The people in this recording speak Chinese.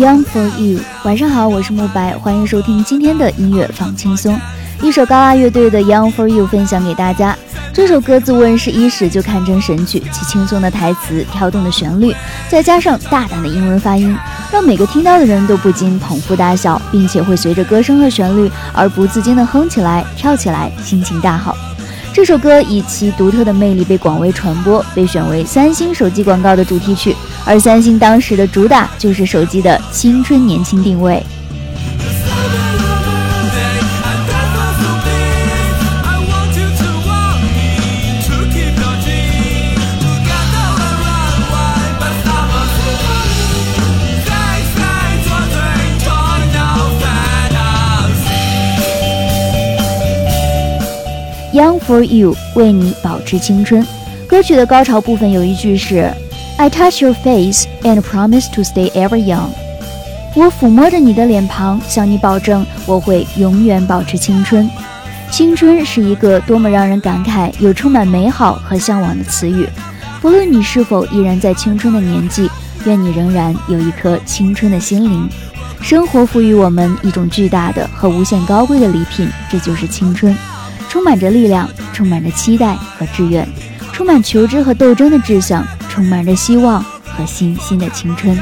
Young for You，晚上好，我是慕白，欢迎收听今天的音乐放轻松。一首高拉乐队的 Young for You 分享给大家。这首歌自问世伊始就堪称神曲，其轻松的台词、跳动的旋律，再加上大胆的英文发音，让每个听到的人都不禁捧腹大笑，并且会随着歌声和旋律而不自禁的哼起来、跳起来，心情大好。这首歌以其独特的魅力被广为传播，被选为三星手机广告的主题曲。而三星当时的主打就是手机的青春年轻定位。Young for you，为你保持青春。歌曲的高潮部分有一句是 "I touch your face and promise to stay ever young"，我抚摸着你的脸庞，向你保证我会永远保持青春。青春是一个多么让人感慨又充满美好和向往的词语。不论你是否依然在青春的年纪，愿你仍然有一颗青春的心灵。生活赋予我们一种巨大的和无限高贵的礼品，这就是青春。充满着力量，充满着期待和志愿，充满求知和斗争的志向，充满着希望和信心的青春。